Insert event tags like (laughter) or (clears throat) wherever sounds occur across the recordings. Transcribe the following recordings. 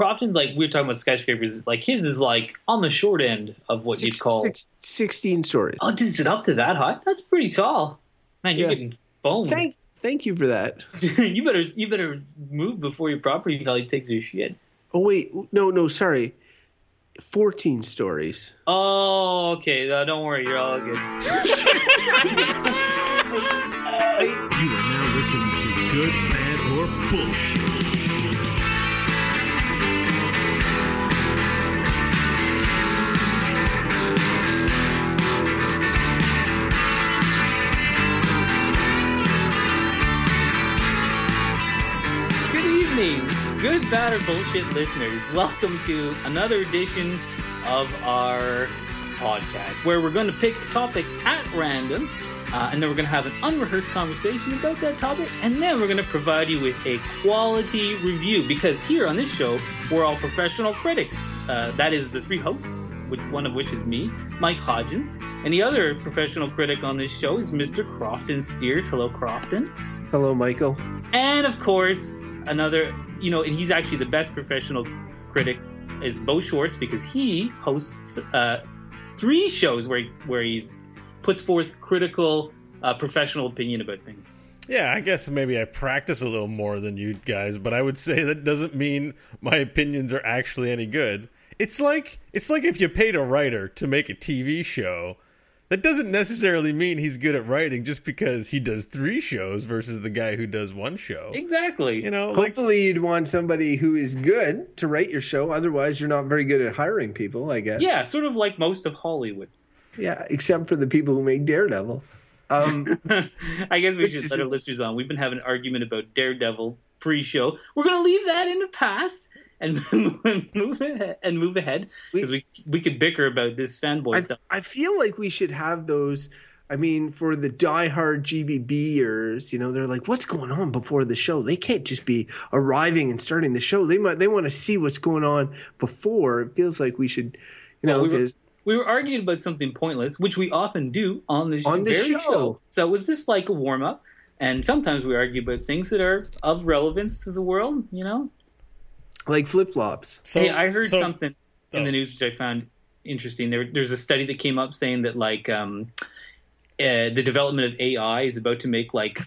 Crofton, like we were talking about skyscrapers, like his is like on the short end of what Six, you'd call. six, 16 stories. Oh, is it up to that high? That's pretty tall. Man, you're Yeah. getting boned. Thank, thank you for that. (laughs) you better you better move before your property value takes your shit. Oh wait, no, no, sorry. 14 stories. Oh, okay. Uh, don't worry, you're all good. (laughs) You are now listening to Good, Bad, or Bullshit. Evening, good, bad, or bullshit listeners. Welcome to another edition of our podcast where we're going to pick a topic at random uh, and then we're going to have an unrehearsed conversation about that topic and then we're going to provide you with a quality review because here on this show we're all professional critics. Uh, that is the three hosts, which one of which is me, Mike Hodgins, and the other professional critic on this show is Mr. Crofton Steers. Hello, Crofton. Hello, Michael. And of course, another, you know, and he's actually the best professional critic is Beau Schwartz because he hosts uh, three shows where he, where he's puts forth critical, uh, professional opinion about things. Yeah, I guess maybe I practice a little more than you guys, but I would say that doesn't mean my opinions are actually any good. It's like it's like if you paid a writer to make a TV show, that doesn't necessarily mean he's good at writing just because he does 3 shows versus the guy who does one show. Exactly. You know, like Hopefully, you'd want somebody who is good to write your show. Otherwise, you're not very good at hiring people, I guess. yeah, sort of like most of Hollywood. Yeah, except for the people who make Daredevil. Um, (laughs) I guess we Which should is- let our listeners on. We've been having an argument about Daredevil pre-show. We're going to leave that in the past and (laughs) move ahead and move ahead because we we could bicker about this fanboy I, stuff. I feel like we should have those. I mean, for the diehard GBBers, you know, they're like, "What's going on before the show?" They can't just be arriving and starting the show. They might they want to see what's going on before. It feels like we should, you know, Well, we were- We were arguing about something pointless, which we often do on this On the very show. So it was just like a warm up, and sometimes we argue about things that are of relevance to the world. You know, like flip flops. so, hey, I heard so- something in oh. the news which I found interesting. There, there's a study that came up saying that like um, uh, the development of AI is about to make like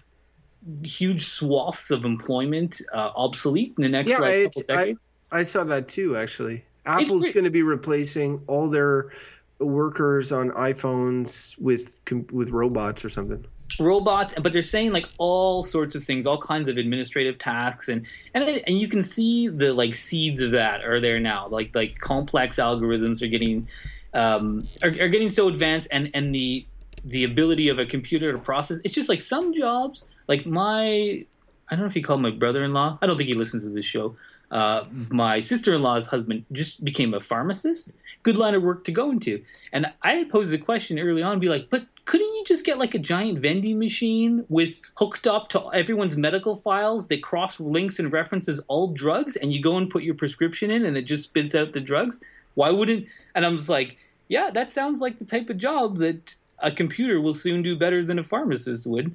huge swaths of employment uh, obsolete in the next Yeah, like, couple I, decades. I saw that too. Actually, Apple's going to be replacing all their workers on iPhones with com- with robots or something. Robots but they're saying like all sorts of things all kinds of administrative tasks and and and you can see the like seeds of that are there now. Like like complex algorithms are getting um are, are getting so advanced and and the the ability of a computer to process it's just like some jobs like my i don't know if you call my brother-in-law i don't think he listens to this show uh, my sister-in-law's husband just became a pharmacist good line of work to go into. And i posed the question early on be like but couldn't you just get like a giant vending machine with hooked up to everyone's medical files? That cross links and references all drugs and you go and put your prescription in and it just spits out the drugs? Why wouldn't and i'm just like yeah that sounds like the type of job that a computer will soon do better than a pharmacist would.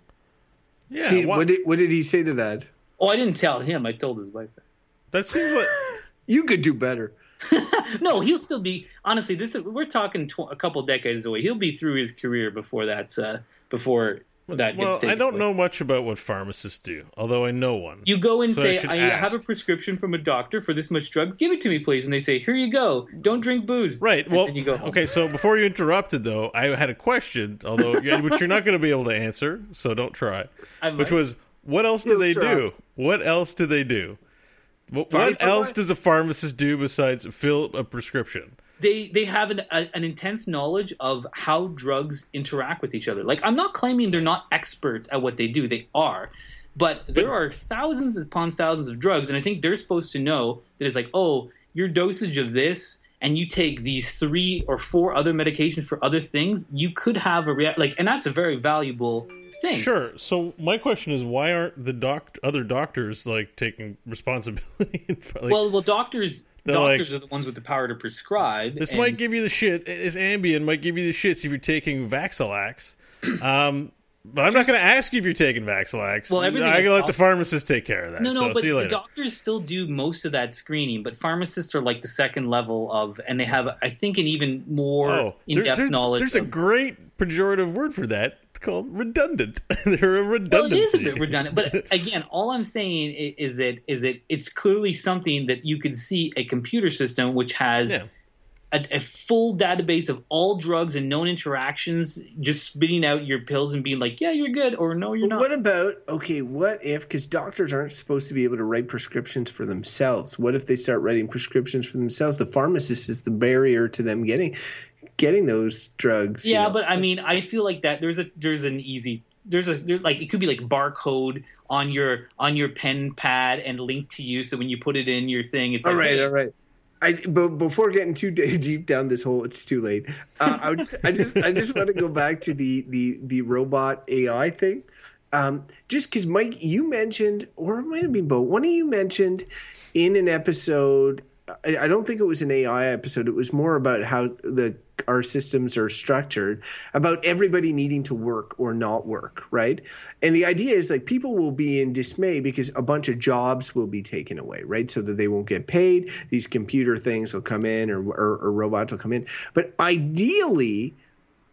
Yeah, Did- why- what did what did he say to that? oh i didn't tell him. I told his wife. That seems like (laughs) You could do better. (laughs) no he'll still be honestly this is, we're talking tw- a couple decades away he'll be through his career before that's uh before that well, gets taken I don't away. know much about what pharmacists do, although I know one. You go and So say, should I, have a prescription from a doctor for this much drug. Give it to me, please. And they say, Here you go. Don't drink booze. Right. And Well, then you go home. okay. So before you interrupted, though, I had a question, although which you're not going to be able to answer, so don't try. (laughs) I Which was, what else do You'll they try. do? What else do they do? What, what else does a pharmacist do besides fill a prescription? they they have an, a, an intense knowledge of how drugs interact with each other. Like I'm not claiming they're not experts at what they do. They are, but there are thousands upon thousands of drugs, and I think they're supposed to know that it's like, oh, your dosage of this, and you take these three or four other medications for other things, you could have a rea- like, and that's a very valuable thing. Sure. So my question is, why aren't the doc- other doctors like taking responsibility? (laughs) like, Well, well, doctors doctors like- are the ones with the power to prescribe. This and- might give you the shit. This Ambien might give you the shits if you're taking Vaxilax. Um, But I'm not going to ask you if you're taking Vaxilax. Well, everything I can let the pharmacist take care of that. No, no, so but the doctors still do most of that screening, but pharmacists are like the second level of, and they have, I think, an even more oh, in-depth there's, knowledge. there's a great pejorative word for that. It's called redundant. (laughs) They're a well, redundancy. it is a bit redundant, but (laughs) again, all I'm saying is that is that it's clearly something that you could see a computer system which has Yeah. a, a full database of all drugs and known interactions, just spitting out your pills and being like, "Yeah, you're good," or "No, you're But not." what about okay? What if because doctors aren't supposed to be able to write prescriptions for themselves? What if they start writing prescriptions for themselves? The pharmacist is the barrier to them getting getting those drugs. you yeah, know? but I mean, I feel like that there's a there's an easy there's a there, like it could be like barcode on your on your pen pad and linked to you, so when you put it in your thing, it's all like, right, hey, all right. I but before getting too (laughs) deep down this hole, it's too late. Uh, I just, I just I just want to go back to the the the robot AI thing. Um, just because Mike, you mentioned, or it might have been Beau, one of you mentioned in an episode. I, I don't think it was an AI episode. It was more about how the our systems are structured, about everybody needing to work or not work, right? And the idea is like people will be in dismay because a bunch of jobs will be taken away, right? So that they won't get paid. These computer things will come in, or or, or robots will come in. But ideally,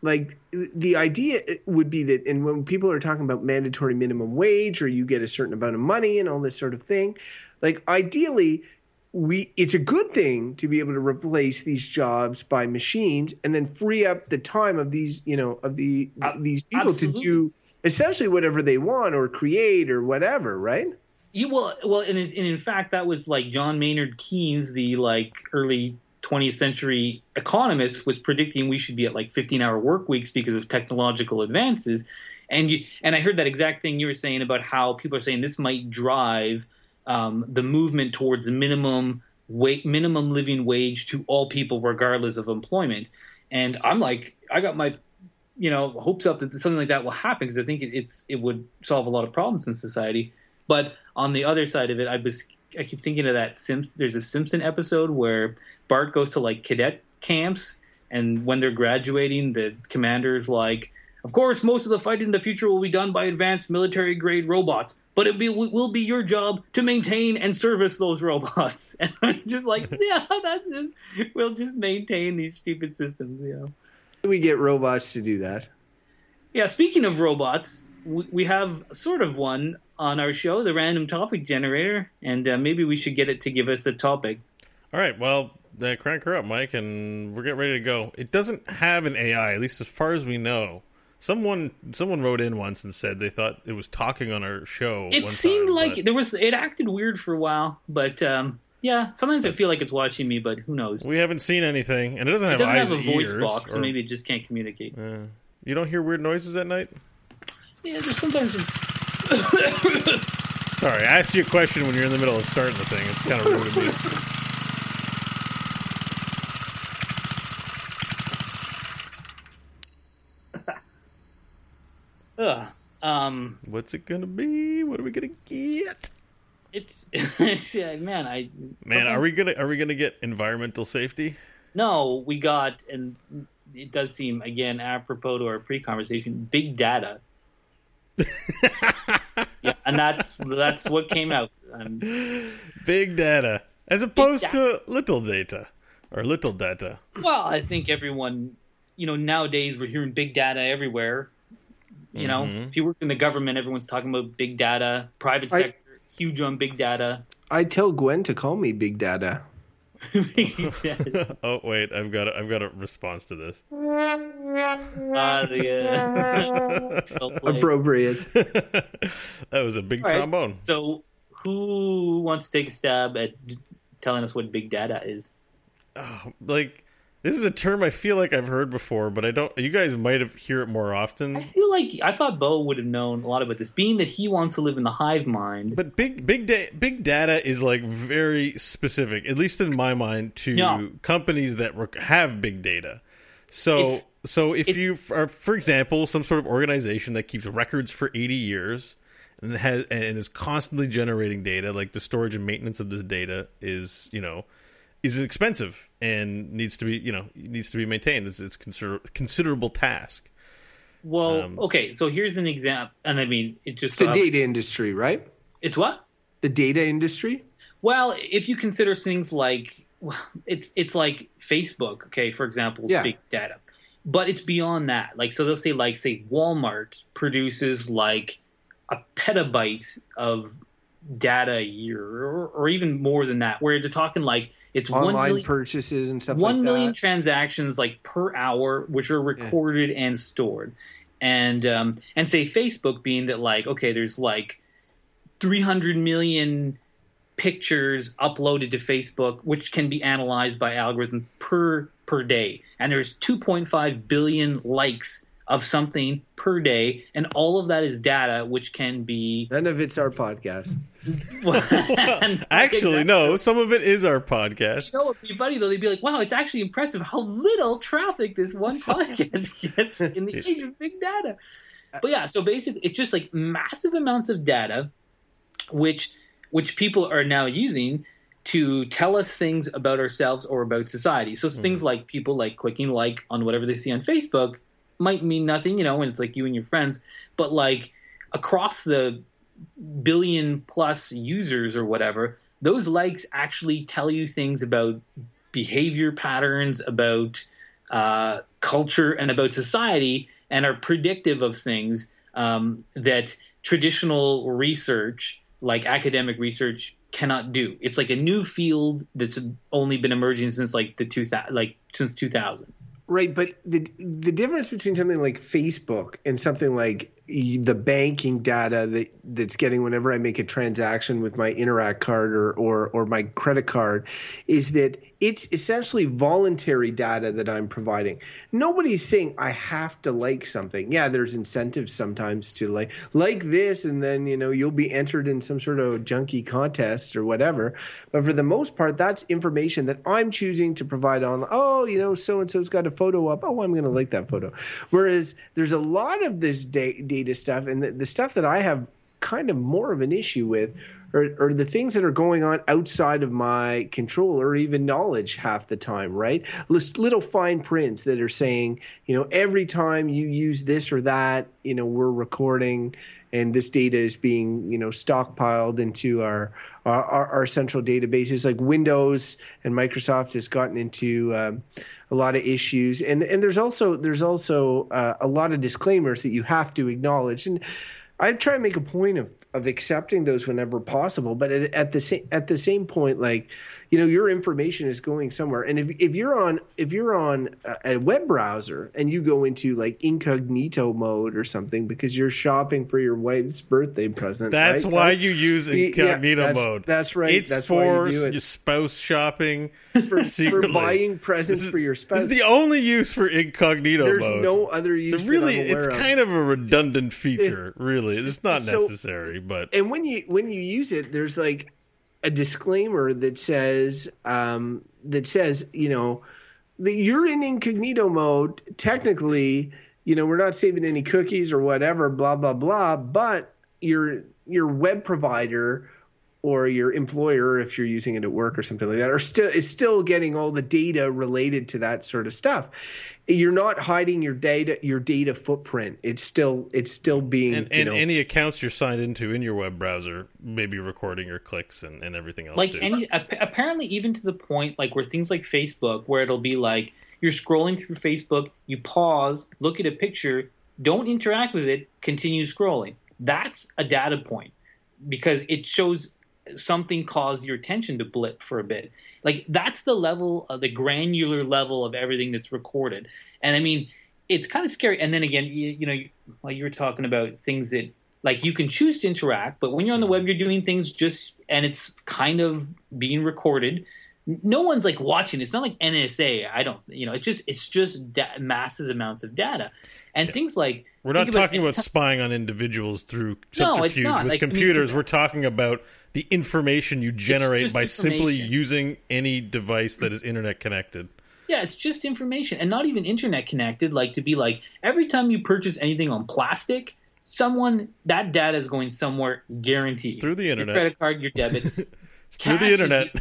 like the idea uh, would be that and when people are talking about mandatory minimum wage or you get a certain amount of money and all this sort of thing like ideally we it's a good thing to be able to replace these jobs by machines and then free up the time of these you know of the Ab- these people absolutely. to do essentially whatever they want or create or whatever right You well, well, and, and in fact, that was like John Maynard Keynes, the like early 20th century economist, was predicting we should be at like 15 hour work weeks because of technological advances. And you, and I heard that exact thing you were saying about how people are saying this might drive um, the movement towards minimum minimum living wage to all people, regardless of employment. And I'm like, I got my you know hopes up that something like that will happen because I think it, it's it would solve a lot of problems in society. But on the other side of it, I was I keep thinking of that Sim. There's a Simpson episode where Bart goes to like cadet camps, and when they're graduating, the commander's like, "Of course, most of the fighting in the future will be done by advanced military grade robots." But it be, will be your job to maintain and service those robots. (laughs) And I'm just like, (laughs) yeah, that's just, we'll just maintain these stupid systems, you know. we get robots to do that Yeah, speaking of robots, we, we have sort of one on our show, the random topic generator, and uh, maybe we should get it to give us a topic. All right, well, uh, crank her up, Mike, and we're getting ready to go. It doesn't have an AI, at least as far as we know. Someone someone wrote in once and said they thought it was talking on our show. It seemed time, like but there was it acted weird for a while, but um, yeah, sometimes I feel like it's watching me, but who knows? we haven't seen anything, and it doesn't have It doesn't eyes have a voice ears. box, so maybe it just can't communicate. uh, you don't hear weird noises at night. Yeah, there's sometimes. Sorry, I asked you a question when you're in the middle of starting the thing. It's kind of rude of me. (laughs) Ugh. Um, What's it gonna be? What are we gonna get? it's (laughs) yeah, man. I Man, are we gonna are we gonna get environmental safety? No, we got, and it does seem again apropos to our pre-conversation, big data. (laughs) yeah, and that's that's what came out. Um, Big data, as opposed data. to little data or little data. well, I think everyone, you know, nowadays we're hearing big data everywhere. You know, Mhm. if you work in the government, everyone's talking about big data. Private I- sector, huge on big data. i tell gwen to call me big data Big (laughs) data. (laughs) oh wait, I've got a, I've got a response to this. The, uh, well appropriate (laughs) that was a big All right. trombone. So, who wants to take a stab at telling us what big data is? Like this is a term I feel like I've heard before, but I don't. You guys might have hear it more often. I feel like I thought Beau would have known a lot about this, being that he wants to live in the hive mind. But big big da- big data is like very specific, at least in my mind, to No. companies that rec- have big data. So It's- so if you are, for example, some sort of organization that keeps records for eighty years and has and is constantly generating data, like the storage and maintenance of this data is you know is expensive and needs to be you know needs to be maintained. It's it's consider- considerable task. Well, Um, okay, so here's an example, and I mean, it just the data industry, right? It's what? The data industry. Well, if you consider things like well, (laughs) it's it's like Facebook, okay, for example, Yeah. big data, but it's beyond that. Like, so they'll say like say Walmart produces like a petabyte of data a year, or, or even more than that. Where they're talking like it's Online million, purchases and stuff one like million transactions like per hour, which are recorded and stored, and um, and say Facebook being that like okay, there's like 300 million pictures uploaded to Facebook, which can be analyzed by algorithms per per day, and there's 2.5 billion likes of something per day, and all of that is data which can be None of it's our podcast. (laughs) (laughs) Actually, no. Some of it is our podcast. You know, it'd be funny though. They'd be like, "Wow, it's actually impressive how little traffic this one (laughs) podcast gets in the age of big data." Uh, but yeah, so basically, it's just like massive amounts of data, which which people are now using to tell us things about ourselves or about society. So it's things mm-hmm. like people like clicking like on whatever they see on Facebook might mean nothing, you know, when it's like you and your friends, but like across the billion plus users or whatever, those likes actually tell you things about behavior patterns, about uh, culture, and about society, and are predictive of things um, that traditional research, like academic research, cannot do. It's like a new field that's only been emerging since like the two thousand, like since two thousand. Right, but the the difference between something like Facebook and something like the banking data that that's getting whenever I make a transaction with my Interac card or or, or my credit card is that it's essentially voluntary data that I'm providing. Nobody's saying I have to like something. Yeah, there's incentives sometimes to like like this, and then you know you'll be entered in some sort of junky contest or whatever. But for the most part, that's information that I'm choosing to provide on. Oh, you know, so and so's got a photo up. Oh, I'm going to like that photo. Whereas there's a lot of this da- data stuff, and the, the stuff that I have kind of more of an issue with or, the things that are going on outside of my control or even knowledge half the time, right? Little fine prints that are saying, you know, every time you use this or that, you know, we're recording and this data is being, you know, stockpiled into our our, our, central databases. Like Windows and Microsoft has gotten into um, a lot of issues, and and there's also there's also uh, a lot of disclaimers that you have to acknowledge and. I try to make a point of, of accepting those whenever possible, but at, at the same at the same point, like you know, your information is going somewhere, and if if you're on if you're on a, a web browser and you go into like incognito mode or something because you're shopping for your wife's birthday present, That's right, why you use Yeah, incognito that's- mode. That's right. It's that's why for you do it. your spouse shopping. for, for buying presents is- for your This spouse. is the only use for incognito There's mode. no other use. It really, it's of. kind of a redundant feature. really, it's not so- necessary, but and when you when you use it there's like a disclaimer that says um, that says you know that you're in incognito mode technically you know we're not saving any cookies or whatever blah blah blah but your your web provider or your employer if you're using it at work or something like that are still is still getting all the data related to that sort of stuff you're not hiding your data your data footprint it's still it's still being and, you know, any accounts you're signed into in your web browser maybe recording your clicks and, and everything else. like too. any apparently even to the point like where things like facebook where it'll be like you're scrolling through facebook you pause look at a picture don't interact with it continue scrolling that's a data point because it shows something caused your attention to blip for a bit. Like that's the level of the granular level of everything that's recorded. And i mean it's kind of scary. And then again you, you know you, you were talking about things that like you can choose to interact but when you're on the mm-hmm. web you're doing things just and it's kind of being recorded. No one's like watching. It's not like nsa i don't you know it's just it's just da- massive amounts of data and things like We're not talking about spying on individuals through No, subterfuge not. with Like, I mean, computers. We're talking about the information you generate by simply using any device that is internet connected. Yeah, it's just information and not even internet connected. Like to be like every time you purchase anything on plastic, someone that data is going somewhere guaranteed Through the internet. Your credit card, your debit. (laughs) It's through the is- internet.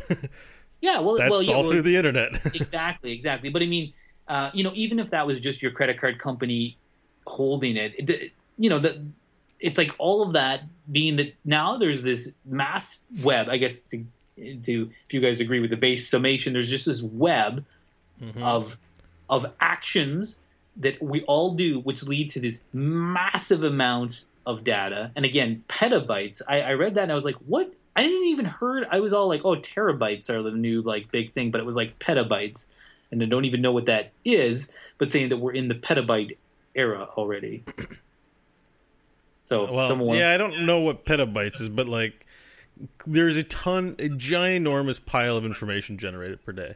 yeah, well, That's well, yeah, all well, through the internet. (laughs) exactly, exactly. But I mean, uh, you know, even if that was just your credit card company holding it. it you know, that it's like all of that being that now there's this mass web. I guess to, to if you guys agree with the base summation, there's just this web mm-hmm. of of actions that we all do, which lead to this massive amount of data. And again, petabytes. I, I read that and I was like, what? I didn't even heard. I was all like, oh, terabytes are the new like big thing, but it was like petabytes, and I don't even know what that is. But saying that we're in the petabyte era already. So Well, someone, yeah, I don't know what petabytes is, but like, there's a ton, a ginormous pile of information generated per day.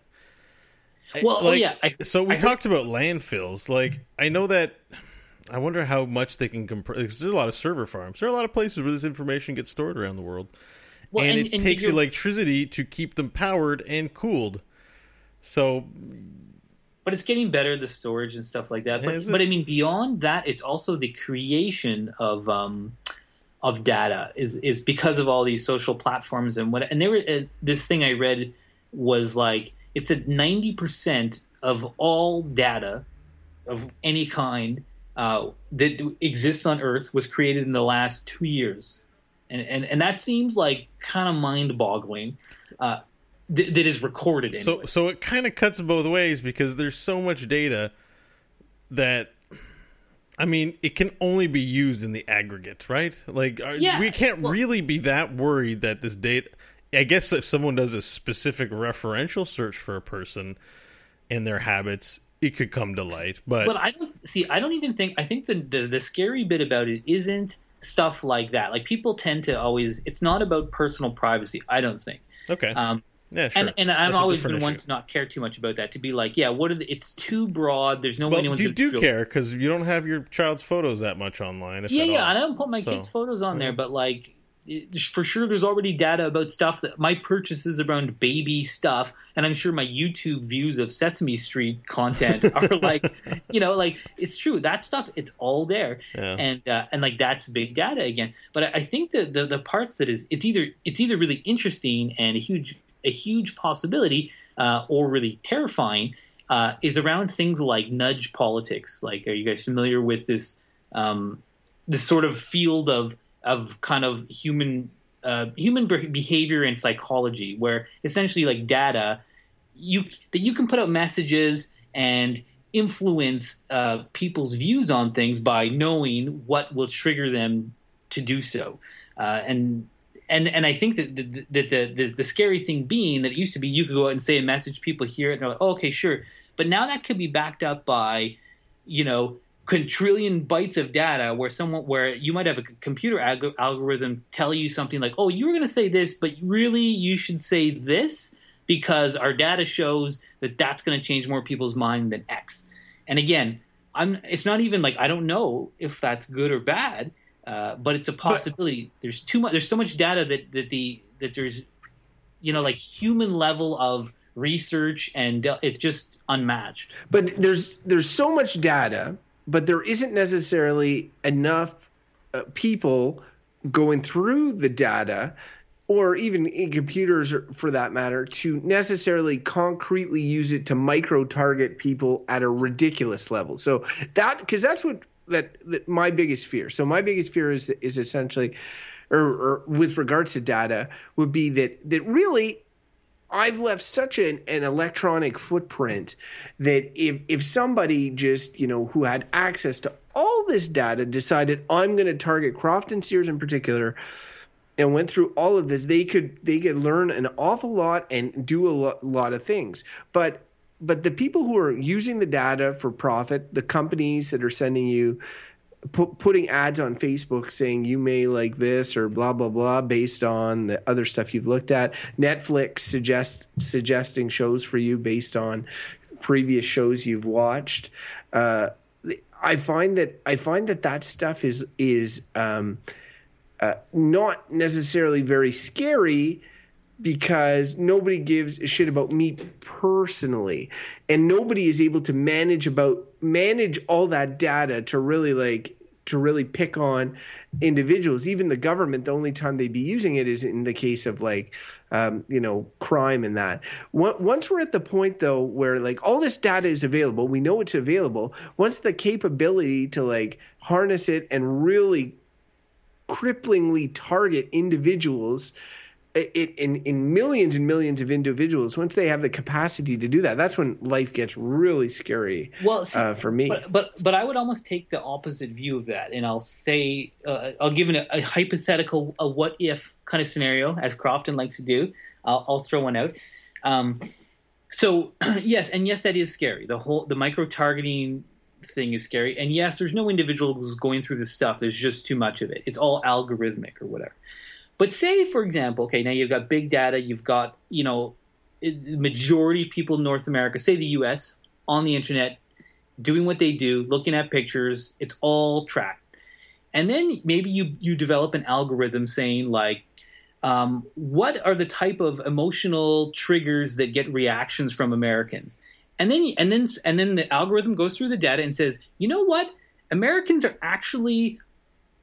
Well, oh, like, yeah, I- so we I heard- talked about landfills. Like, I know that. I wonder how much they can compress. There's a lot of server farms. There are a lot of places where this information gets stored around the world, Well, and, and- it and takes you're- electricity to keep them powered and cooled. So but it's getting better the storage and stuff like that. But but I mean beyond that, it's also the creation of um, of data is is because of all these social platforms and what. And there were uh, this thing I read was like it's that ninety percent of all data of any kind uh, that exists on Earth was created in the last two years, and and, and that seems like kind of mind boggling. Uh, th- that is recorded anyway. So so it kind of cuts both ways because there's so much data that I mean, it can only be used in the aggregate, right? Like Yeah, we can't well- really be that worried that this data I guess if someone does a specific referential search for a person and their habits, it could come to light. But, But I don't see. I don't even think. I think the, the the scary bit about it isn't stuff like that. Like people tend to always. It's not about personal privacy. I don't think. okay. Um, yeah, sure. and and I've That's always been one to not care too much about that. To be like, yeah, what are the, it's too broad. There's no way Well, anyone's you do care because you don't have your child's photos that much online. If Yeah, yeah. I don't put my So- kids' photos on there, but like. For sure, there's already data about stuff that my purchases around baby stuff, and I'm sure my YouTube views of Sesame Street content (laughs) are like, you know, like it's true that stuff. It's all there, Yeah. and uh, and like that's big data again. But I, I think that the the parts that is it's either it's either really interesting and a huge a huge possibility, uh, or really terrifying, uh, is around things like nudge politics. Like, are you guys familiar with this um, this sort of field of of kind of human uh, human behavior and psychology, where essentially like data you that you can put out messages and influence uh, people's views on things by knowing what will trigger them to do so, uh, and and and I think that the, that the, the the scary thing being that it used to be you could go out and say a message, people hear it, and they're like, oh, okay, sure, but now that could be backed up by, you know, quintillion bytes of data where someone where you might have a computer alg- algorithm tell you something like, oh, you were going to say this, but really you should say this because our data shows that that's going to change more people's mind than X. And again, I'm. It's not even like I don't know if that's good or bad, uh, but it's a possibility. there's too much. There's so much data that that the that there's, you know, like human level of research and it's just unmatched. but there's there's so much data but there isn't necessarily enough uh, people going through the data or even in computers for that matter to necessarily concretely use it to micro target people at a ridiculous level so that because that's what that, that my biggest fear so my biggest fear is is essentially or, or with regards to data would be that that really I've left such an, an electronic footprint that if if somebody just you know who had access to all this data decided I'm going to target Crofton Sears in particular and went through all of this, they could they could learn an awful lot and do a lot of things. But but the people who are using the data for profit, the companies that are sending you pu- putting ads on Facebook saying you may like this or blah blah blah based on the other stuff you've looked at. Netflix suggest suggesting shows for you based on previous shows you've watched. Uh, I find that I find that that stuff is is um, uh, not necessarily very scary because nobody gives a shit about me personally and nobody is able to manage about manage all that data to really like to really pick on individuals. Even the government, the only time they'd be using it is in the case of like, um, you know, crime and that. Once we're at the point though where like all this data is available, we know it's available. Once the capability to like harness it and really cripplingly target individuals it, in in millions and millions of individuals once they have the capacity to do that that's when life gets really scary well see, uh, for me. but, but, but i would almost take the opposite view of that and i'll say uh, i'll give a, a, hypothetical a what if kind of scenario as crofton likes to do. I'll, I'll throw one out. Um, so (clears throat) yes and yes that is scary. The whole the micro targeting thing is scary. And yes there's no individuals going through this stuff. There's just too much of it. It's all algorithmic or whatever but say, for example, okay, now you've got big data, you've got, you know, majority of people in North America, say the US, on the internet, doing what they do, looking at pictures, it's all tracked. And then maybe you, you develop an algorithm saying, like, um, what are the type of emotional triggers that get reactions from Americans? And then, and then, and then the algorithm goes through the data and says, you know what? Americans are actually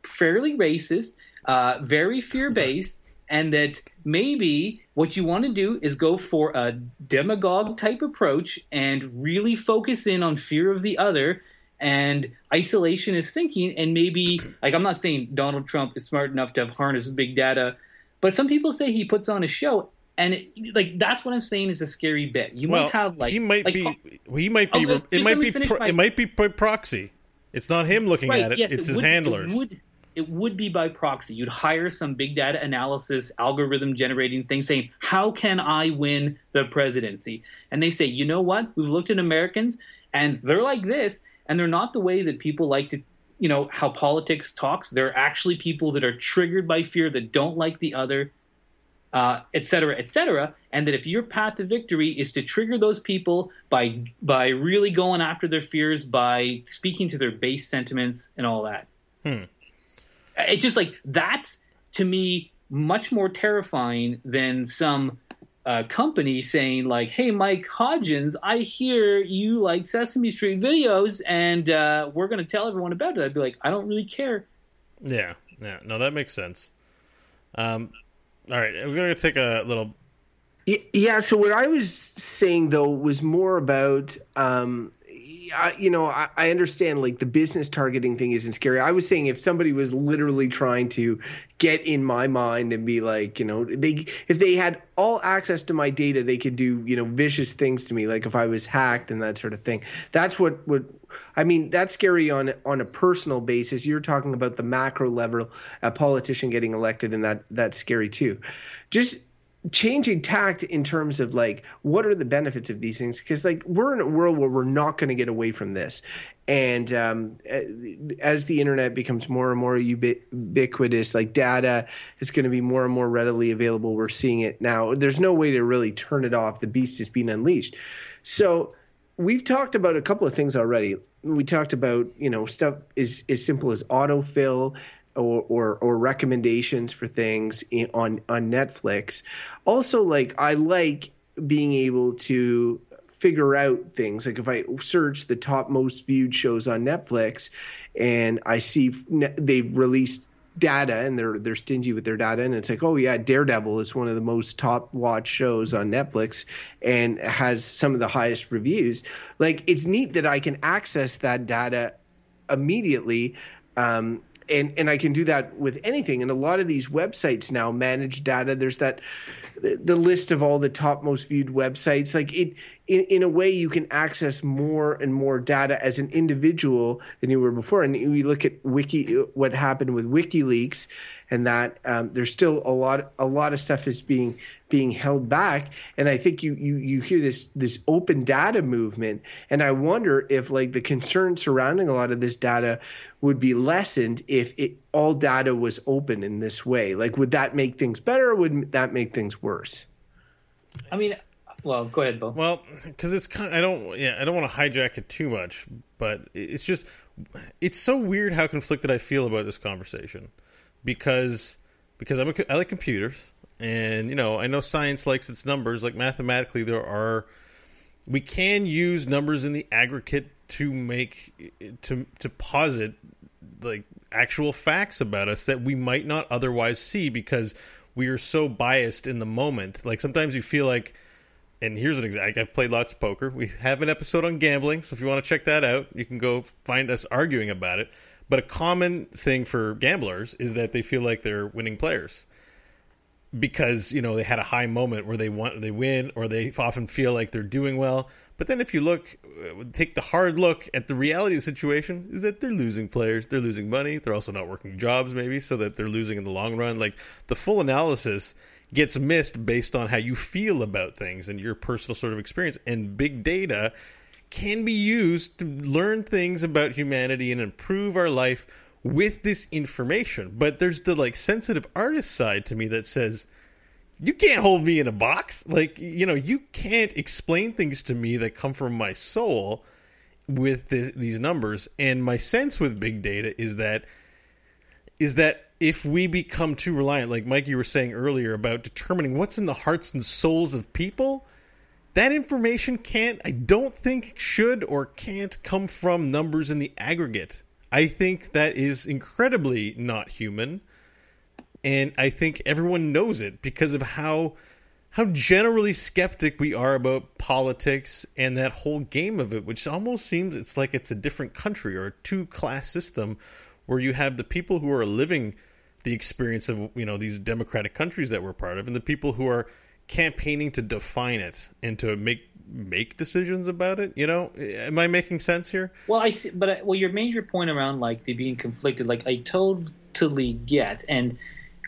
fairly racist uh, very fear based, and that maybe what you want to do is go for a demagogue type approach and really focus in on fear of the other and isolationist thinking. And maybe like i'm not saying donald trump is smart enough to have harnessed big data but some people say he puts on a show and it, like that's what i'm saying is a scary bit you well, might have like he might like, be he might be oh, it might be pro, my, it might be proxy. It's not him looking right, at it yes, it's it his would, handlers. it would, it would be by proxy. You'd hire some big data analysis algorithm generating thing saying, How can I win the presidency? And they say, You know what? We've looked at Americans and they're like this, and they're not the way that people like to, you know, how politics talks. They're actually people that are triggered by fear, that don't like the other, uh, et cetera, et cetera. And that if your path to victory is to trigger those people by by really going after their fears, by speaking to their base sentiments and all that. Hmm. It's just like that's to me much more terrifying than some uh, company saying like, "Hey, Mike Hodgins, I hear you like Sesame Street videos, and uh, we're going to tell everyone about it." I'd be like, "I don't really care." Yeah, yeah, no, that makes sense. Um, all right, we're going to take a little. Yeah, so what I was saying though was more about um, I, you know, I, I, understand like the business targeting thing isn't scary. I was saying if somebody was literally trying to get in my mind and be like, you know, they if they had all access to my data, they could do you know vicious things to me, like if I was hacked and that sort of thing. That's what would. I mean, that's scary on on a personal basis. You're talking about the macro level, a politician getting elected, and that that's scary too. Just changing tact in terms of like what are the benefits of these things? Because like we're in a world where we're not going to get away from this. And um, as the internet becomes more and more ubiquitous like data is going to be more and more readily available. We're seeing it now. There's no way to really turn it off. The beast is being unleashed. So we've talked about a couple of things already. We talked about you know stuff is as simple as autofill or, or, or recommendations for things in, on on Netflix. Also, like I like being able to figure out things. Like if I search the top most viewed shows on Netflix, and I see they've released data and they're they're stingy with their data and it's like oh yeah Daredevil is one of the most top watched shows on Netflix and has some of the highest reviews like it's neat that I can access that data immediately um, and and I can do that with anything. And a lot of these websites now manage data. There's that the list of all the top most viewed websites. Like it, in, in a way, you can access more and more data as an individual than you were before. And we look at wiki, what happened with WikiLeaks, and that um, there's still a lot a lot of stuff is being being held back. And i think you you you hear this this open data movement. And i wonder if like the concern surrounding a lot of this data would be lessened if it all data was open in this way. Like would that make things better? Or would that make things worse? I mean well go ahead bill. Well because it's kind of, i don't yeah i don't want to hijack it too much but it's just it's so weird how conflicted i feel about this conversation. Because because I'm a, I like computers, and you know I know science likes its numbers. Like mathematically, there are we can use numbers in the aggregate to make to to posit like actual facts about us that we might not otherwise see because we are so biased in the moment. Like sometimes you feel like and here's an example. I've played lots of poker. We have an episode on gambling, so if you want to check that out, you can go find us arguing about it. But a common thing for gamblers is that they feel like they're winning players because you know they had a high moment where they want they win, or they often feel like they're doing well. But then if you look, uh, take the hard look at the reality of the situation, is that they're losing players, they're losing money, they're also not working jobs, maybe, so that they're losing in the long run. Like the full analysis gets missed based on how you feel about things and your personal sort of experience. And big data can be used to learn things about humanity and improve our life with this information. But there's the like sensitive artist side to me that says, you can't hold me in a box. Like, you know, you can't explain things to me that come from my soul with this, these numbers. And my sense with big data is that is that if we become too reliant, like Mike, you were saying earlier about determining what's in the hearts and souls of people, that information can't, I don't think, should or can't come from numbers in the aggregate. I think that is incredibly not human. And I think everyone knows it because of how how generally skeptic we are about politics and that whole game of it, which almost seems it's like it's a different country or a two class system where you have the people who are living the experience of you know these democratic countries that we're part of and the people who are campaigning to define it and to make make decisions about it you know am i making sense here well i see, but I, well your major point around like the being conflicted like i totally get and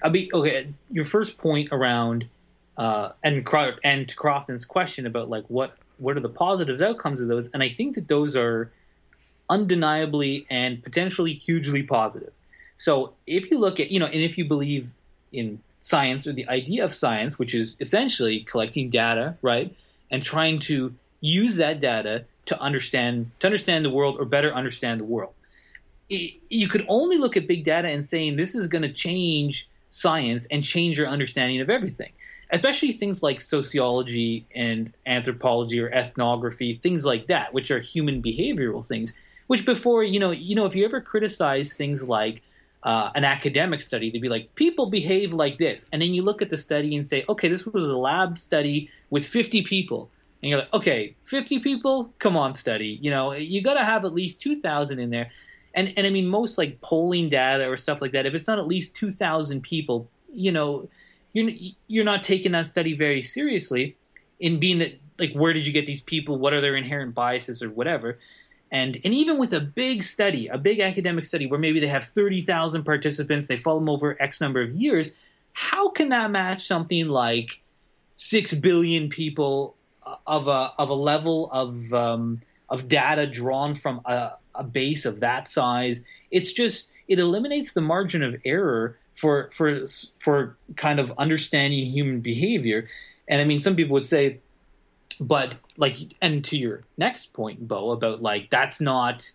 i mean okay your first point around uh and and to crofton's question about like what what are the positive outcomes of those and i think that those are undeniably and potentially hugely positive. So if you look at, you know, and if you believe in science or the idea of science, which is essentially collecting data, right, and trying to use that data to understand to understand the world or better understand the world. It, you could only look at big data and saying this is going to change science and change your understanding of everything especially things like sociology and anthropology or ethnography, things like that, which are human behavioral things. Which before, you know, you know, if you ever criticize things like uh, an academic study, they'd be like, people behave like this, and then you look at the study and say, okay, this was a lab study with 50 people, and you're like, okay, 50 people, come on, study, you know, you got to have at least 2,000 in there, and and I mean, most like polling data or stuff like that, if it's not at least 2,000 people, you know, you're you're not taking that study very seriously, in being that like, where did you get these people? What are their inherent biases or whatever? And and even with a big study, a big academic study where maybe they have 30,000 participants, they follow them over X number of years, how can that match something like 6 billion people of a of a level of um, of data drawn from a, a base of that size? It's just it eliminates the margin of error for for for kind of understanding human behavior. And I mean, some people would say but like and to your next point Beau about like that's not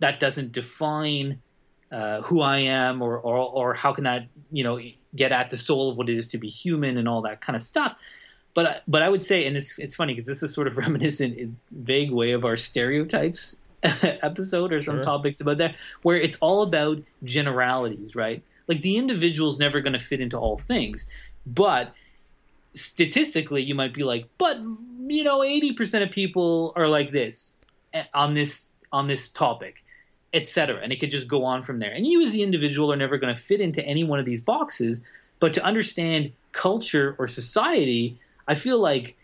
that doesn't define uh, who i am or, or or how can that you know get at the soul of what it is to be human and all that kind of stuff but but i would say and it's it's funny because this is sort of (laughs) reminiscent in vague way of our stereotypes (laughs) episode or some sure. topics about that where it's all about generalities right like the individual is never going to fit into all things but statistically you might be like but you know 80% of people are like this eh, on this on this topic etc and it could just go on from there and you as the individual are never going to fit into any one of these boxes but to understand culture or society i feel like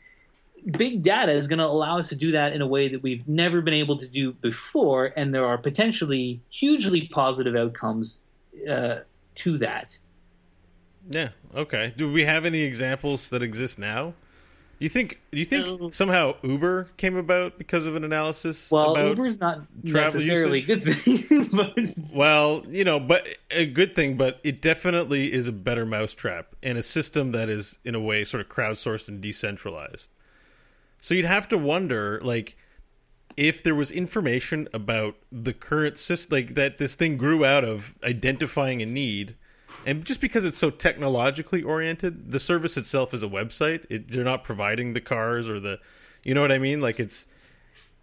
big data is going to allow us to do that in a way that we've never been able to do before and there are potentially hugely positive outcomes uh, to that yeah. Okay. Do we have any examples that exist now? You think? You think um, somehow Uber came about because of an analysis? Well, Uber's not necessarily usage? a good thing. (laughs) but... Well, you know, but a good thing, but it definitely is a better mousetrap and a system that is, in a way, sort of crowdsourced and decentralized. So you'd have to wonder, like, if there was information about the current system, like that this thing grew out of identifying a need and just because it's so technologically oriented, the service itself is a website. It, they're not providing the cars or the, you know what I mean? Like it's,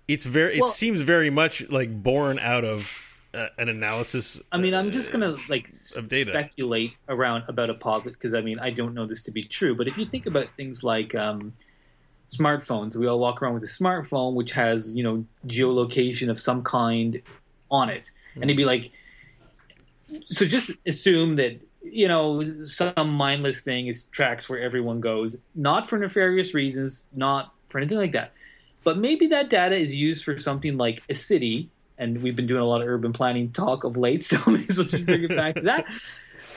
it's very. Well, it seems very much like born out of uh, an analysis. I mean, I'm just uh, gonna like of data. speculate around about a posit because I mean I don't know this to be true, but if you think about things like um, smartphones, we all walk around with a smartphone which has you know geolocation of some kind on it, and it'd be like, so just assume that you know some mindless thing is tracks where everyone goes, not for nefarious reasons, not for anything like that, but maybe that data is used for something like a city and we've been doing a lot of urban planning talk of late, (laughs) so may as well just bring it back to that.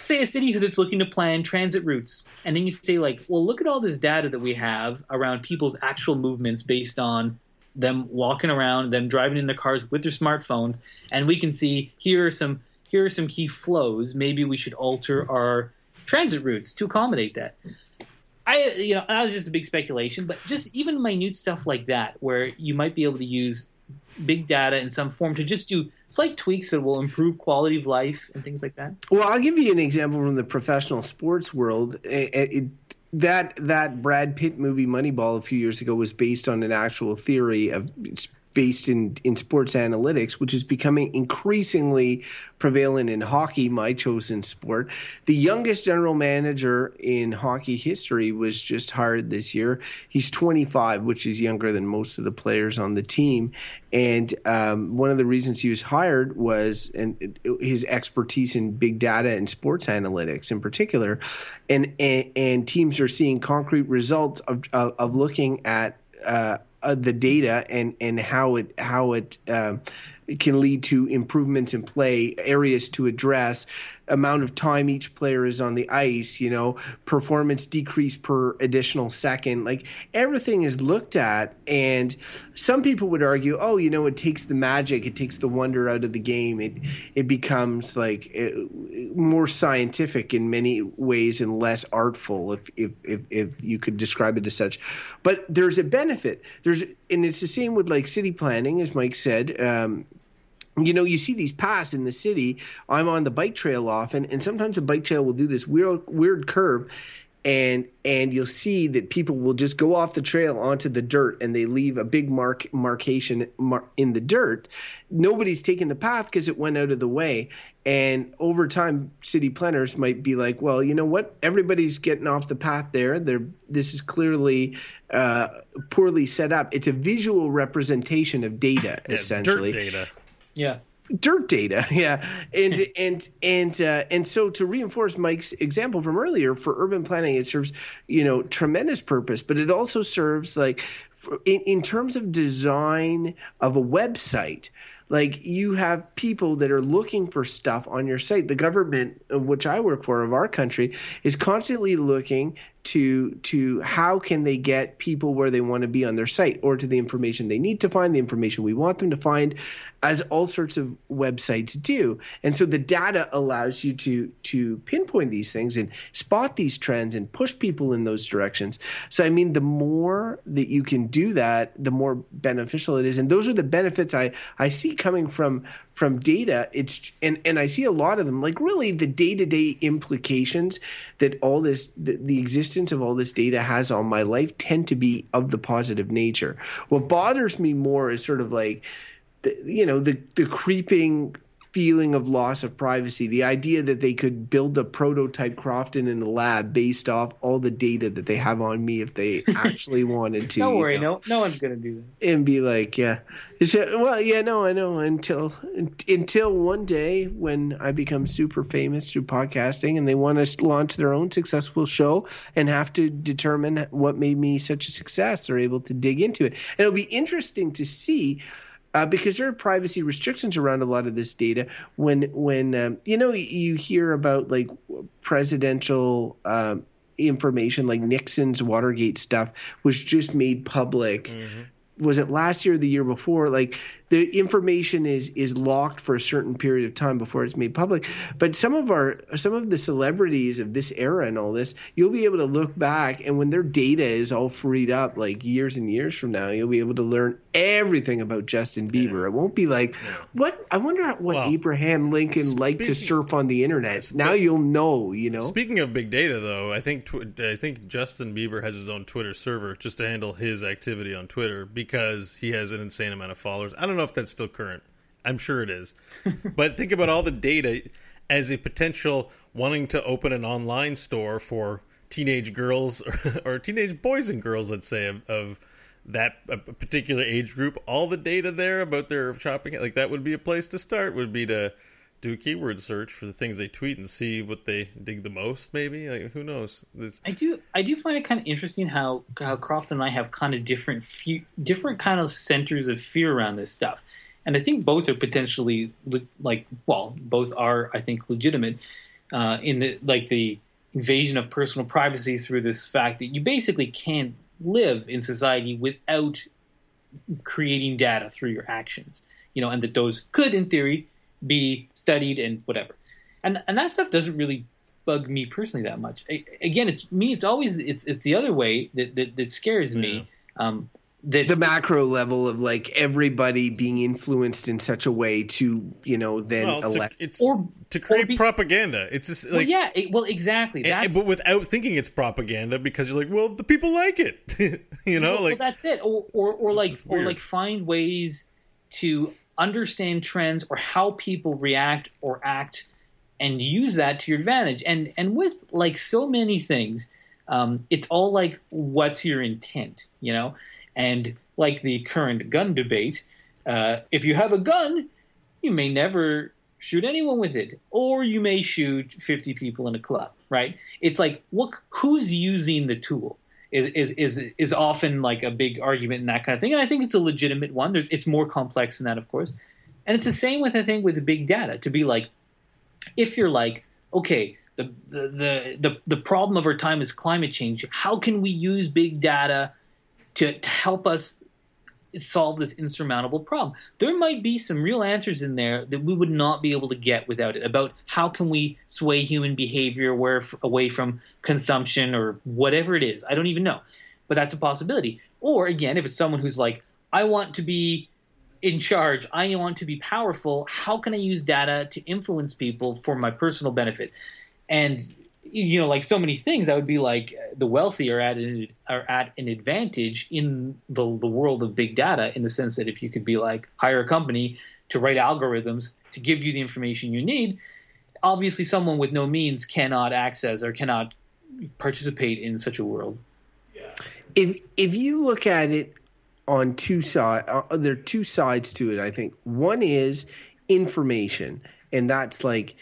Say a city that's looking to plan transit routes, and then you say like, well, look at all this data that we have around people's actual movements based on them walking around, them driving in their cars with their smartphones, and we can see here are some here are some key flows. Maybe we should alter our transit routes to accommodate that. I, you know, that was just a big speculation, but just even minute stuff like that, where you might be able to use big data in some form to just do slight tweaks that will improve quality of life and things like that? Well, I'll give you an example from the professional sports world. It, it, that that Brad Pitt movie Moneyball a few years ago was based on an actual theory of based in in sports analytics, which is becoming increasingly prevalent in hockey, my chosen sport. The youngest general manager in hockey history was just hired this year. He's 25, which is younger than most of the players on the team. And um, one of the reasons he was hired was and his expertise in big data and sports analytics in particular. And and, and teams are seeing concrete results of of, of looking at. Uh, uh, the data and and how it how it um, can lead to improvements in play, areas to address, amount of time each player is on the ice, you know, performance decrease per additional second. Like everything is looked at. And some people would argue, oh, you know, it takes the magic, it takes the wonder out of the game. It, it becomes like uh, more scientific in many ways and less artful, if, if, if, if you could describe it as such. But there's a benefit. And it's the same with like city planning, as Mike said. Um, you know, you see these paths in the city. I'm on the bike trail often, and sometimes the bike trail will do this weird, weird curve, and and you'll see that people will just go off the trail onto the dirt, and they leave a big mark markation mar- in the dirt. Nobody's taking the path because it went out of the way. And over time, city planners might be like, "Well, you know what? Everybody's getting off the path there. They're, this is clearly uh, poorly set up. It's a visual representation of data, (laughs) Yeah, essentially." dirt data. Yeah. dirt data (laughs) yeah and and and uh, and so to reinforce mike's example from earlier for urban planning it serves you know tremendous purpose but it also serves like for, in, in terms of design of a website like you have people that are looking for stuff on your site. The government uh, which i work for of our country is constantly looking to to how can they get people where they want to be on their site or to the information they need to find the information we want them to find as all sorts of websites do. And so the data allows you to to pinpoint these things and spot these trends and push people in those directions. So i mean the more that you can do that the more beneficial it is. And those are the benefits i i see coming from from data. It's and and i see a lot of them like really the day-to-day implications that all this the, the existence of all this data has on my life tend to be of the positive nature. What bothers me more is sort of like the, you know the the creeping feeling of loss of privacy the idea that they could build a prototype crofton in a lab based off all the data that they have on me if they (laughs) actually wanted to Don't you worry, know? no no one's gonna do that. and be like, yeah, well, yeah, no, I know. Until until one day when I become super famous through podcasting, and they want to launch their own successful show and have to determine what made me such a success, they're able to dig into it, and it'll be interesting to see. Uh, because there are privacy restrictions around a lot of this data. When when um, you know you hear about like presidential um, information, like Nixon's Watergate stuff was just made public. Was it last year or the year before? Like the information is is locked for a certain period of time before it's made public. But some of our some of the celebrities of this era and all this, you'll be able to look back and when their data is all freed up, like years and years from now, you'll be able to learn everything about Justin Bieber. It won't be like what I wonder what Well, Abraham Lincoln liked to surf on the internet. Now you'll know, you know. Speaking of big data, though, I think tw- I think Justin Bieber has his own Twitter server just to handle his activity on Twitter because he has an insane amount of followers. I don't know if that's still current. I'm sure it is. (laughs) but think about all the data as a potential wanting to open an online store for teenage girls or, (laughs) or teenage boys and girls, let's say, of, of that a particular age group. All the data there about their shopping, like that would be a place to start. Would be to do a keyword search for the things they tweet and see what they dig the most. Maybe like, who knows? This... I do. I do find it kind of interesting how how Croft and I have kind of different few, different kind of centers of fear around this stuff, and I think both are potentially like well, both are I think legitimate uh, in the like the invasion of personal privacy through this fact that you basically can't live in society without creating data through your actions. You know, and that those could, in theory, be studied and whatever. And and that stuff doesn't really bug me personally that much. I, again, it's me. It's always it's, it's the other way that that, that scares yeah. me. Um, that the macro level of like everybody being influenced in such a way to you know then well, elect to, it's or to create or be, propaganda it's just like well, yeah it, well exactly and, but without thinking it's propaganda because you're like well the people like it (laughs) you know well, like well, that's it or or, or like or like find ways to understand trends or how people react or act and use that to your advantage. And and with like so many things um, it's all like what's your intent you know? And like the current gun debate uh, if you have a gun you may never shoot anyone with it or you may shoot 50 people in a club right? It's like what who's using the tool is is is often like a big argument and that kind of thing. And I think it's a legitimate one. There's, it's more complex than that, of course. And it's the same with I think with big data to be like, if you're like, okay, the the the the problem of our time is climate change. How can we use big data to to help us solve this insurmountable problem. There might be some real answers in there that we would not be able to get without it about how can we sway human behavior away from consumption or whatever it is. I don't even know. But that's a possibility. Or again, if it's someone who's like, I want to be in charge, I want to be powerful, how can I use data to influence people for my personal benefit? And you know, like so many things, I would be like the wealthy are at an, are at an advantage in the the world of big data in the sense that if you could be like hire a company to write algorithms to give you the information you need, obviously someone with no means cannot access or cannot participate in such a world. If if you look at it on two sides, uh, there are two sides to it. I think one is information, and that's like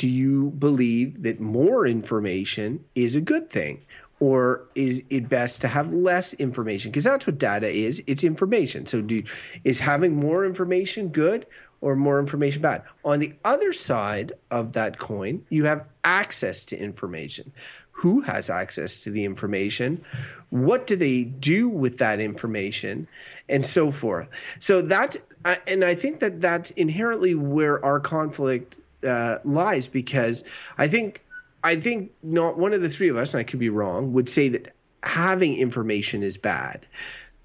do you believe that more information is a good thing? Or is it best to have less information? Because that's what data is. It's information. So do is having more information good or more information bad? On the other side of that coin, you have access to information. Who has access to the information? What do they do with that information? And so forth. So that, uh, and I think that that's inherently where our conflict uh, lies because I think I think not one of the three of us, and I could be wrong, would say that having information is bad,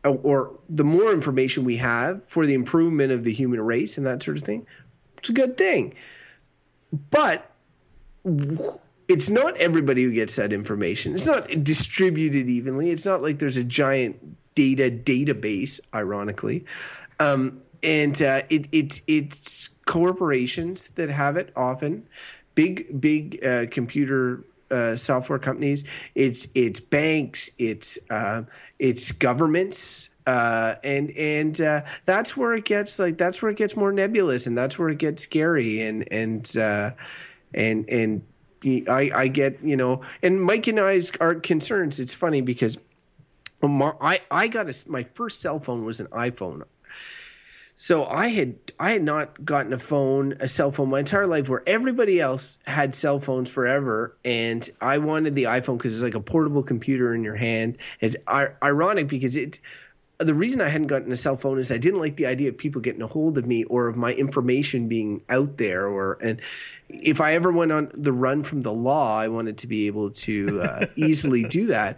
or the more information we have for the improvement of the human race and that sort of thing, it's a good thing. But it's not everybody who gets that information. It's not distributed evenly. It's not like there's a giant data database, ironically. Um, and uh, it, it, it's corporations that have it often, big big uh, computer uh, software companies. It's it's banks. It's uh, it's governments. Uh, and and uh, that's where it gets like that's where it gets more nebulous, and that's where it gets scary, and and and and I I get you know, and Mike and I's are concerns. It's funny because I I got a, my first cell phone was an iPhone. So I had I had not gotten a phone, a cell phone my entire life where everybody else had cell phones forever and I wanted the iPhone cuz it's like a portable computer in your hand. It's ironic because it the reason I hadn't gotten a cell phone is I didn't like the idea of people getting a hold of me or of my information being out there or and if I ever went on the run from the law, I wanted to be able to uh, (laughs) easily do that.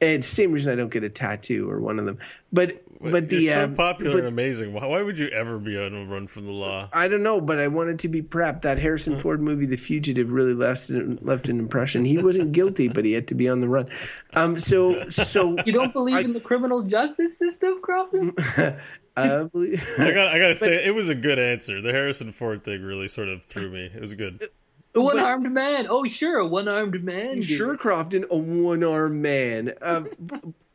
And it's the same reason I don't get a tattoo or one of them. But but the so um, popular but, and amazing. Why would you ever be on a run from the law? I don't know, but I wanted to be prepped. That Harrison Ford movie, The Fugitive, really left left an impression. He wasn't guilty, but he had to be on the run. Um, so so you don't believe I, in the criminal justice system, Crofton? (laughs) I believe. I got I gotta (laughs) say it was a good answer. The Harrison Ford thing really sort of threw me. It was good. A one armed man. Oh, sure, a one armed man. dude. sure Crofton a one armed man um,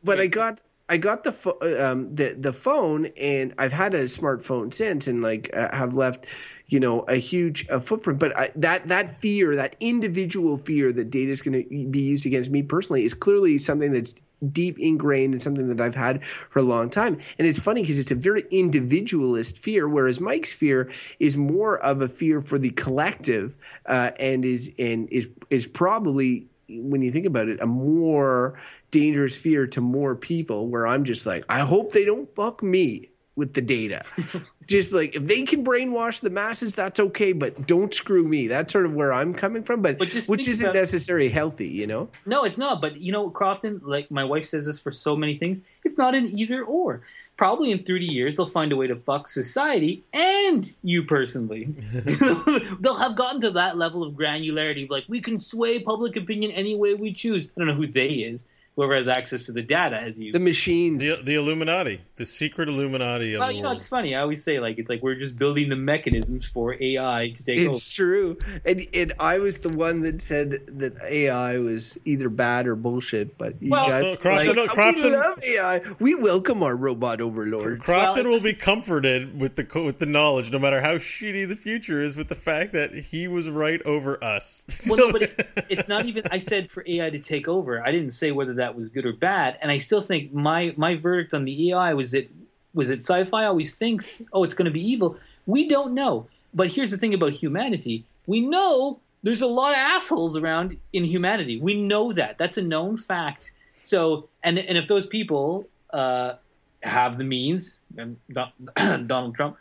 but i got i got the pho- um, the the phone and i've had a smartphone since and like uh, have left you know a huge uh, footprint but I, that that fear that individual fear that data is going to be used against me personally is clearly something that's deep ingrained and something that I've had for a long time. And it's funny because it's a very individualist fear, whereas Mike's fear is more of a fear for the collective, uh, and is and is is probably when you think about it a more dangerous fear to more people. Where I'm just like, I hope they don't fuck me with the data. (laughs) just like if they can brainwash the masses, that's okay, but don't screw me. That's sort of where I'm coming from, but, But which isn't about- necessarily healthy, you know. No, it's not. But you know, Crofton, like my wife says this for so many things, it's not an either or. Probably in 30 years, they'll find a way to fuck society and you personally. (laughs) (laughs) they'll have gotten to that level of granularity of like, we can sway public opinion any way we choose. I don't know who they is. Whoever has access to the data has you. The machines. The the Illuminati, the secret Illuminati of well, you know, world. it's funny. I always say, like, it's like we're just building the mechanisms for AI to take over. It's true, and and I was the one that said that AI was either bad or bullshit. But you Well, guys, So Crofton- like, no, we love AI. We welcome our robot overlords. Crofton Well, will be comforted with the with the knowledge, no matter how shitty the future is, with the fact that he was right over us. Well, no, but (laughs) it, it's not even. I said for AI to take over. I didn't say whether that was good or bad, and I still think my my verdict on the AI was that was it sci-fi always thinks, oh, it's going to be evil. We don't know. But here's the thing about humanity: we know there's a lot of assholes around in humanity. We know that. That's a known fact. So, and and if those people uh, have the means, and Don- (clears throat) Donald Trump,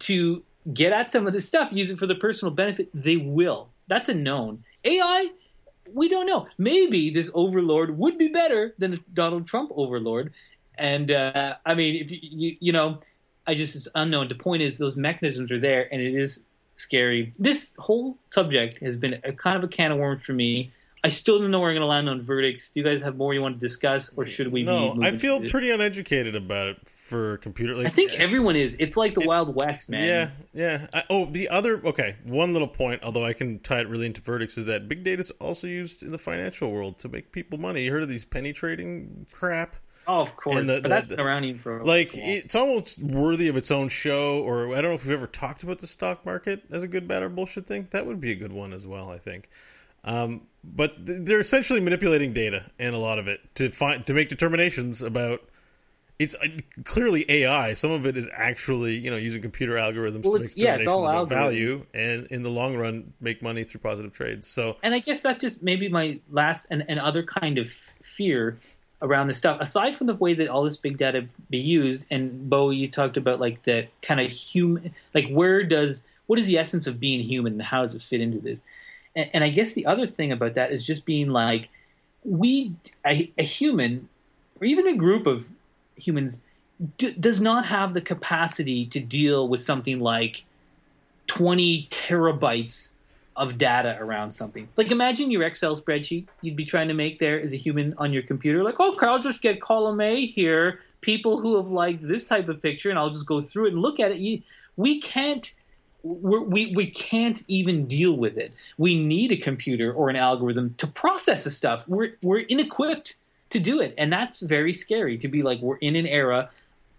to get at some of this stuff, use it for their personal benefit, they will. That's a known. AI, we don't know. Maybe this overlord would be better than a Donald Trump overlord. And uh, I mean, if you, you you know, I just it's unknown. The point is, those mechanisms are there, and it is scary. This whole subject has been a kind of a can of worms for me. I still don't know where we're going to land on verdicts. Do you guys have more you want to discuss, or should we? no, be I feel pretty uneducated about it for computer. Like, I think everyone is. It's like the Wild West, man. Yeah, yeah. I, oh, the other okay. One little point, although I can tie it really into verdicts, is that big data is also used in the financial world to make people money. You heard of these penny trading crap? Oh, of course. And the- but the- that's the- been around even for a Like it's almost worthy of its own show. Or I don't know if we've ever talked about the stock market as a good, bad, or bullshit thing. That would be a good one as well. I think. Um, but they're essentially manipulating data and a lot of it to find to make determinations about. It's uh, clearly AI. Some of it is actually, you know, using computer algorithms Well, to make yeah, it's all about value, and in the long run, make money through positive trades. So, and I guess that's just maybe my last and, and other kind of fear around this stuff. Aside from the way that all this big data be used, and Beau, you talked about like the kind of human, like where does what is the essence of being human, and how does it fit into this? And, and I guess the other thing about that is just being like we a, a human or even a group of humans does not have the capacity to deal with something like 20 terabytes of data around something. Like imagine your Excel spreadsheet you'd be trying to make there as a human on your computer. Like, oh, I'll just get column A here, people who have liked this type of picture, and I'll just go through it and look at it. You, we can't. We we can't even deal with it. We need a computer or an algorithm to process the stuff. We're we're inequipped to do it, and that's very scary. To be like we're in an era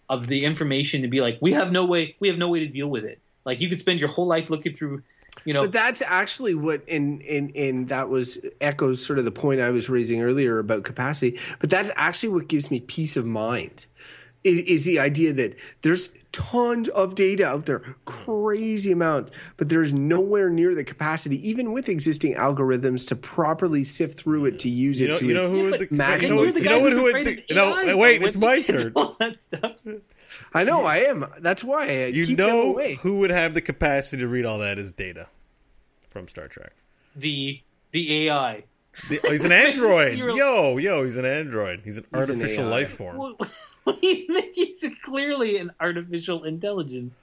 of the information to be like we have no way we have no way to deal with it. Like you could spend your whole life looking through, you know, But that's actually what, and and and that was echoes sort of the point I was raising earlier about capacity. But that's actually what gives me peace of mind. Is, is the idea that there's tons of data out there, crazy amounts, but there's nowhere near the capacity, even with existing algorithms, to properly sift through it to use you it to you know its who would, but- max- you know, you're you know what who would think, no, wait, it's my turn. All that stuff. I know I am. That's why I You keep know away. who would have the capacity to read all that is Data from Star Trek. The the AI. The- oh, he's an (laughs) android. Yo, yo, he's an android. He's an He's artificial AI. life form. What, (laughs) what do you think? He's clearly an artificial intelligence.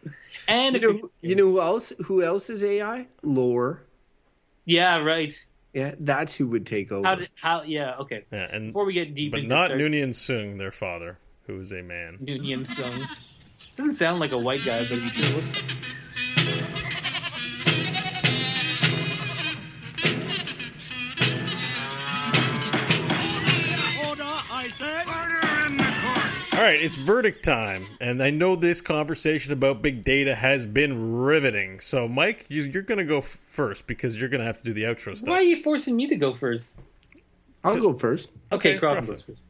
And You know, who- you know who else? Who else is AI? Lore. yeah, right. Yeah, that's who would take over. How did how? Yeah, okay. Yeah, and Before we get deep but into not Star- Noonien Soong, their father, who is a man. Noonien Soong. Doesn't sound like a white guy, but he sure looks. Right, it's verdict time, and I know this conversation about big data has been riveting. So, Mike, you, you're going to go first because you're going to have to do the outro stuff. Why are you forcing me to go first? I'll go first. Okay, Okay, Crofton Crofton. goes first.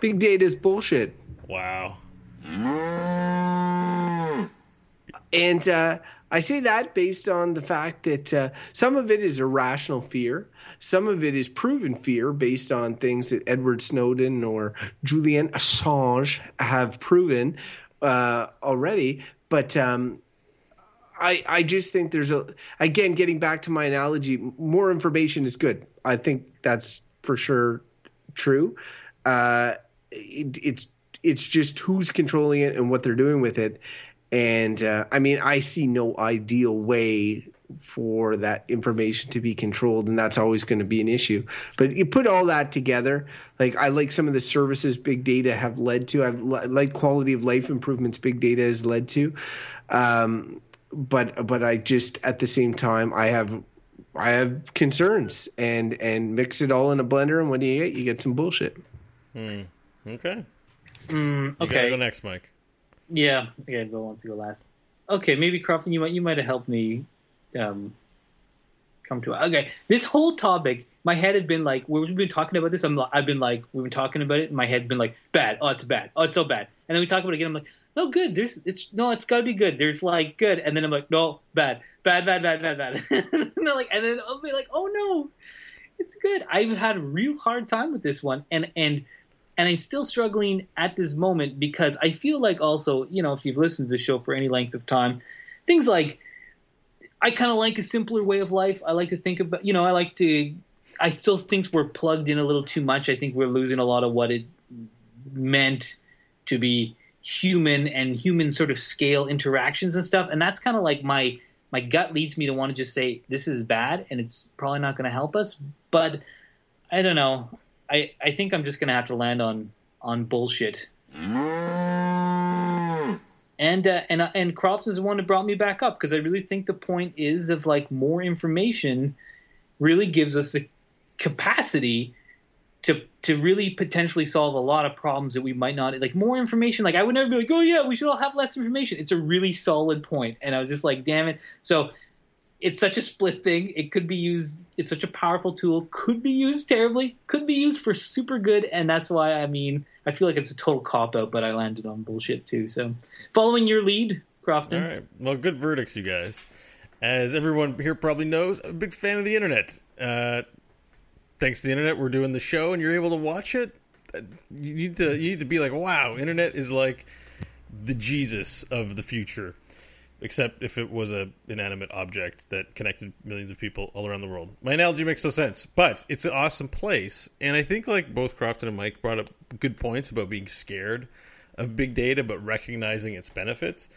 Big data is bullshit. Wow. And uh, I say that based on the fact that uh, some of it is irrational fear. Some of it is proven fear based on things that Edward Snowden or Julian Assange have proven uh, already. But um, I, I just think there's a, again, getting back to my analogy, more information is good. I think that's for sure true. Uh, it, it's it's just who's controlling it and what they're doing with it. And uh, I mean, I see no ideal way for that information to be controlled, and that's always going to be an issue. But you put all that together, like I like some of the services big data have led to. I've li- like quality of life improvements big data has led to. Um, but but I just at the same time I have I have concerns and and mix it all in a blender, and what do you get? You get some bullshit. Okay. Mm, You gotta okay. go next, Mike. Yeah, okay, Bill wants to go last. Okay, maybe Crofton, you might you might have helped me um, come to okay. This whole topic, my head had been like we've been talking about this. I'm I've been like we've been talking about it. And my head's been like bad. Oh, it's bad. Oh, it's so bad. And then we talk about it again. I'm like, no, good. There's it's no, it's got to be good. There's like good. And then I'm like, no, bad, bad, bad, bad, bad, bad. (laughs) and like, and then I'll be like, oh no, it's good. I've had a real hard time with this one, and and and I'm still struggling at this moment because I feel like also, you know, if you've listened to the show for any length of time, things like I kind of like a simpler way of life. I like to think about, you know, I like to. I still think we're plugged in a little too much. I think we're losing a lot of what it meant to be human and human sort of scale interactions and stuff. And that's kind of like my my gut leads me to want to just say this is bad and it's probably not going to help us. But I don't know. I I think I'm just going to have to land on on bullshit. And uh, and uh, and Crofton's the one that brought me back up because I really think the point is of like more information really gives us the capacity to to really potentially solve a lot of problems that we might not like more information. Like i would never be like oh yeah we should all have less information. It's a really solid point and i was just like damn it. So it's such a split thing it could be used it's such a powerful tool could be used terribly could be used for super good and that's why i mean i feel like it's a total cop out but i landed on bullshit too so following your lead crofton All right. Well, good verdicts, you guys. As everyone here probably knows, I'm a big fan of the internet. Uh, thanks to the internet, we're doing the show, and you're able to watch it. Uh, You need to you need to be like, wow, internet is like the Jesus of the future. Except if it was a inanimate object that connected millions of people all around the world. My analogy makes no sense, but it's an awesome place, and I think like both Crofton and Mike brought up good points about being scared of big data, but recognizing its benefits.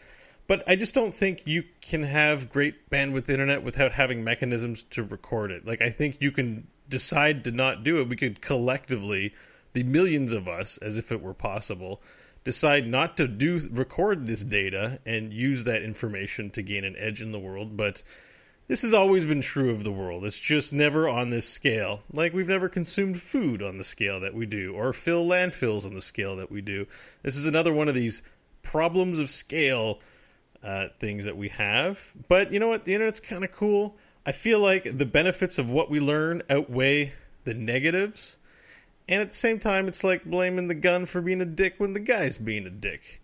But I just don't think you can have great bandwidth internet without having mechanisms to record it. Like I think you can decide to not do it. We could collectively, the millions of us, as if it were possible, decide not to do record this data and use that information to gain an edge in the world. But this has always been true of the world. It's just never on this scale. Like we've never consumed food on the scale that we do, or fill landfills on the scale that we do. This is another one of these problems of scale uh, things that we have. But you know what? The internet's kind of cool. I feel like the benefits of what we learn outweigh the negatives. And at the same time, it's like blaming the gun for being a dick when the guy's being a dick.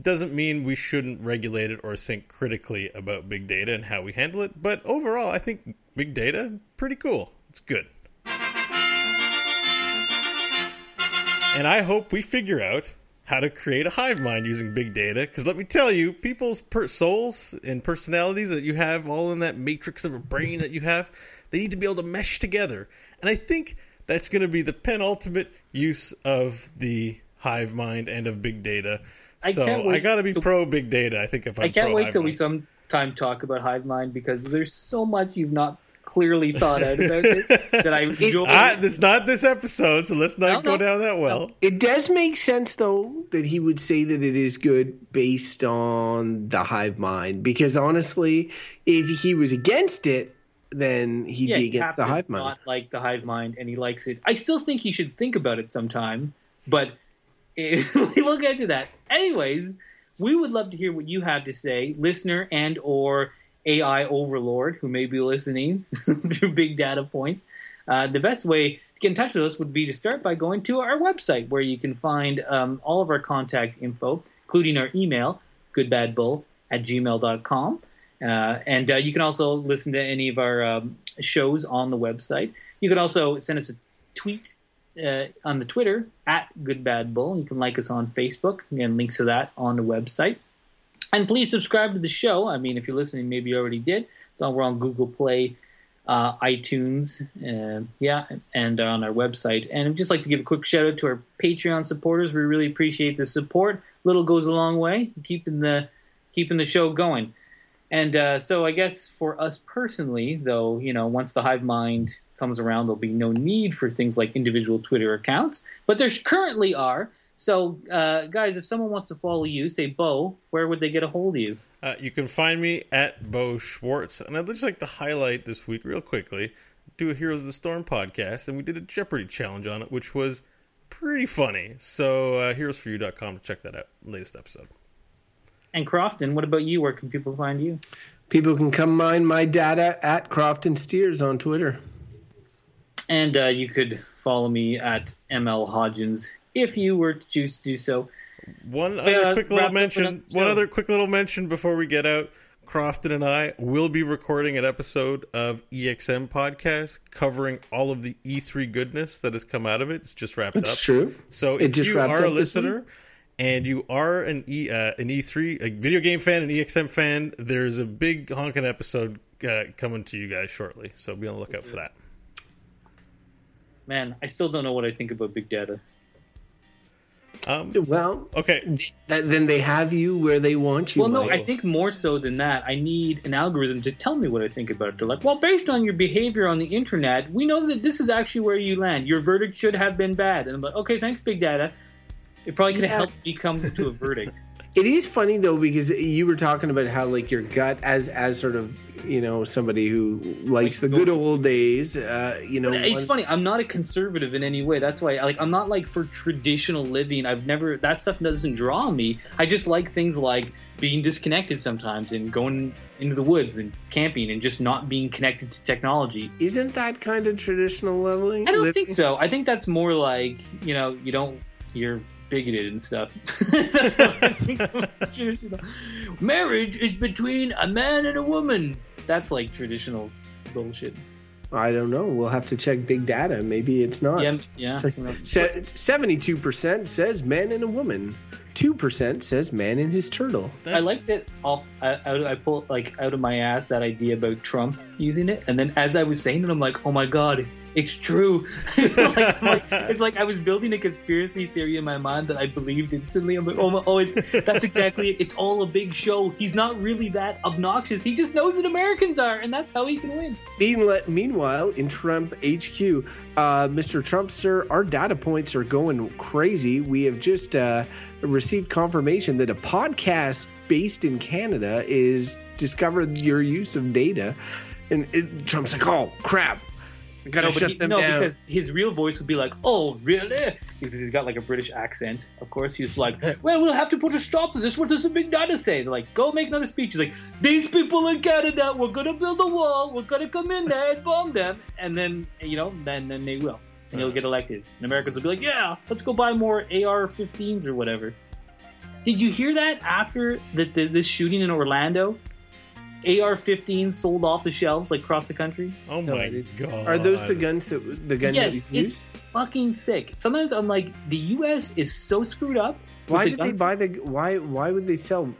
Doesn't mean we shouldn't regulate it or think critically about big data and how we handle it. But overall, I think big data pretty cool. It's good. And I hope we figure out how to create a hive mind using big data. Because let me tell you, people's per- souls and personalities that you have all in that matrix of a brain that you have, they need to be able to mesh together. And I think that's going to be the penultimate use of the hive mind and of big data. I so can't I got to be to- pro big data. I think if I'm I can't pro wait hive till we sometime talk about hive mind because there's so much you've not clearly thought out about this (laughs) that I enjoy. It's not this episode, so let's not No, go no. down that well. It does make sense, though, that he would say that it is good based on the hive mind. Because honestly, if he was against it, then he'd be against the hive mind. Not like the hive mind, and he likes it. I still think he should think about it sometime, but (laughs) eh, we'll get to that. Anyways, we would love to hear what you have to say, listener and or AI overlord who may be listening (laughs) through big data points. Uh, the best way to get in touch with us would be to start by going to our website where you can find um, all of our contact info, including our email, goodbadbull at gmail.com. Uh, and uh, you can also listen to any of our um, shows on the website. You can also send us a tweet uh, on the Twitter at goodbadbull. You can like us on Facebook. Again, links to that on the website. And please subscribe to the show. I mean, if you're listening, maybe you already did. So we're on Google Play, uh, iTunes, yeah, and on our website. And I'd just like to give a quick shout out to our Patreon supporters. We really appreciate the support. Little goes a long way, keeping the keeping the show going. And uh, so I guess for us personally, though, you know, once the hive mind comes around, there'll be no need for things like individual Twitter accounts. But there currently are. So, uh, guys, if someone wants to follow you, say Beau, where would they get a hold of you? Uh, you can find me at Beau Schwartz, and I'd just like to highlight this week real quickly. Do a Heroes of the Storm podcast, and we did a Jeopardy challenge on it, which was pretty funny. So, uh, heroesforyou.com to check that out. Latest episode. And Crofton, what about you? Where can people find you? People can come mine my data at Crofton Steers on Twitter. And uh, you could follow me at ML Hodgins if you were to choose to do so. One uh, other quick little mention. another One other quick little mention before we get out. Crofton and I will be recording an episode of EXM podcast covering all of the E3 goodness that has come out of it. It's just wrapped It's up. true. So It if just you wrapped are a up this listener and you are an E uh, an E3 a video game fan, an EXM fan, there's a big honking episode uh, coming to you guys shortly. So be on the lookout for that. Man, I still don't know what I think about big data. Um, Well, okay, that, then they have you where they want you. Well, no, Mike. I think more so than that, I need an algorithm to tell me what I think about it. They're like, well, based on your behavior on the internet, we know that this is actually where you land. Your verdict should have been bad. And I'm like, okay, thanks, big data. It probably could have Yeah. helped me come to a verdict. (laughs) It is funny though because you were talking about how like your gut as as sort of you know somebody who likes Like, the good old days. Uh, you know, it's one- funny. I'm not a conservative in any way. That's why, like, I'm not like for traditional living. I've never that stuff doesn't draw me. I just like things like being disconnected sometimes and going into the woods and camping and just not being connected to technology. Isn't that kind of traditional leveling? I don't living? think so. I think that's more like you know you don't you're bigoted and stuff. That's what I think of traditional. Marriage is between a man and a woman. That's like traditional bullshit. I don't know. We'll have to check big data. Maybe it's not. Yeah, yeah. Seventy-two percent says man and a woman. Two percent says man and his turtle. I like that off. I, I, I pull like out of my ass that idea about Trump using it, and then as I was saying it, I'm like, oh my god, it's true. (laughs) like, like- it's like I was building a conspiracy theory in my mind that I believed instantly. I'm like, oh, my, oh, it's that's exactly it. It's all a big show. He's not really that obnoxious. He just knows that Americans are, and that's how he can win. Meanwhile, in Trump HQ, uh, Mr. Trump, sir, our data points are going crazy. We have just uh, received confirmation that a podcast based in Canada is discovered your use of data, and it, Trump's like, "Oh crap, I gotta No, shut he- them no, down." because his real voice would be like, "Oh, really?" Because he's got like a British accent. Of course, he's like, "Well, we'll have to put a stop to this. What does the big data say?" They're like, "Go make another speech." He's like, "These people in Canada, we're gonna build a wall. We're gonna come in there and bomb them, and then you know, then then they will, and he'll get elected." And Americans will be like, "Yeah, let's go buy more AR-15s or whatever." Did you hear that after the, the this shooting in Orlando? AR-15 sold off the shelves like across the country. Oh No, my god! Are those the guns that the gun that Yes, he's it's used? fucking sick. Sometimes I'm like, the U.S. is so screwed up. Why the did they buy the? Why why would they sell?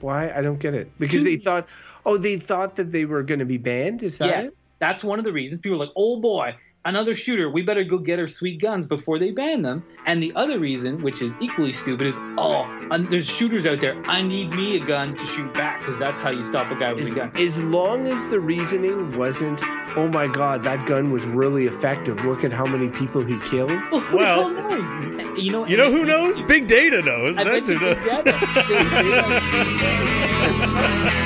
Why I don't get it. Because they thought, oh, they thought that they were going to be banned. Is that Yes, it? that's one of the reasons. People are like, oh boy, another shooter. We better go get our sweet guns before they ban them. And the other reason, which is equally stupid, is oh, um, there's shooters out there. I need me a gun to shoot back because that's how you stop a guy with As, a gun. as long as the reasoning wasn't, oh my god, that gun was really effective. Look at how many people he killed. (laughs) Well, who Well, the knows? You know, You know who knows? Big data knows. I That's bet who knows. (laughs)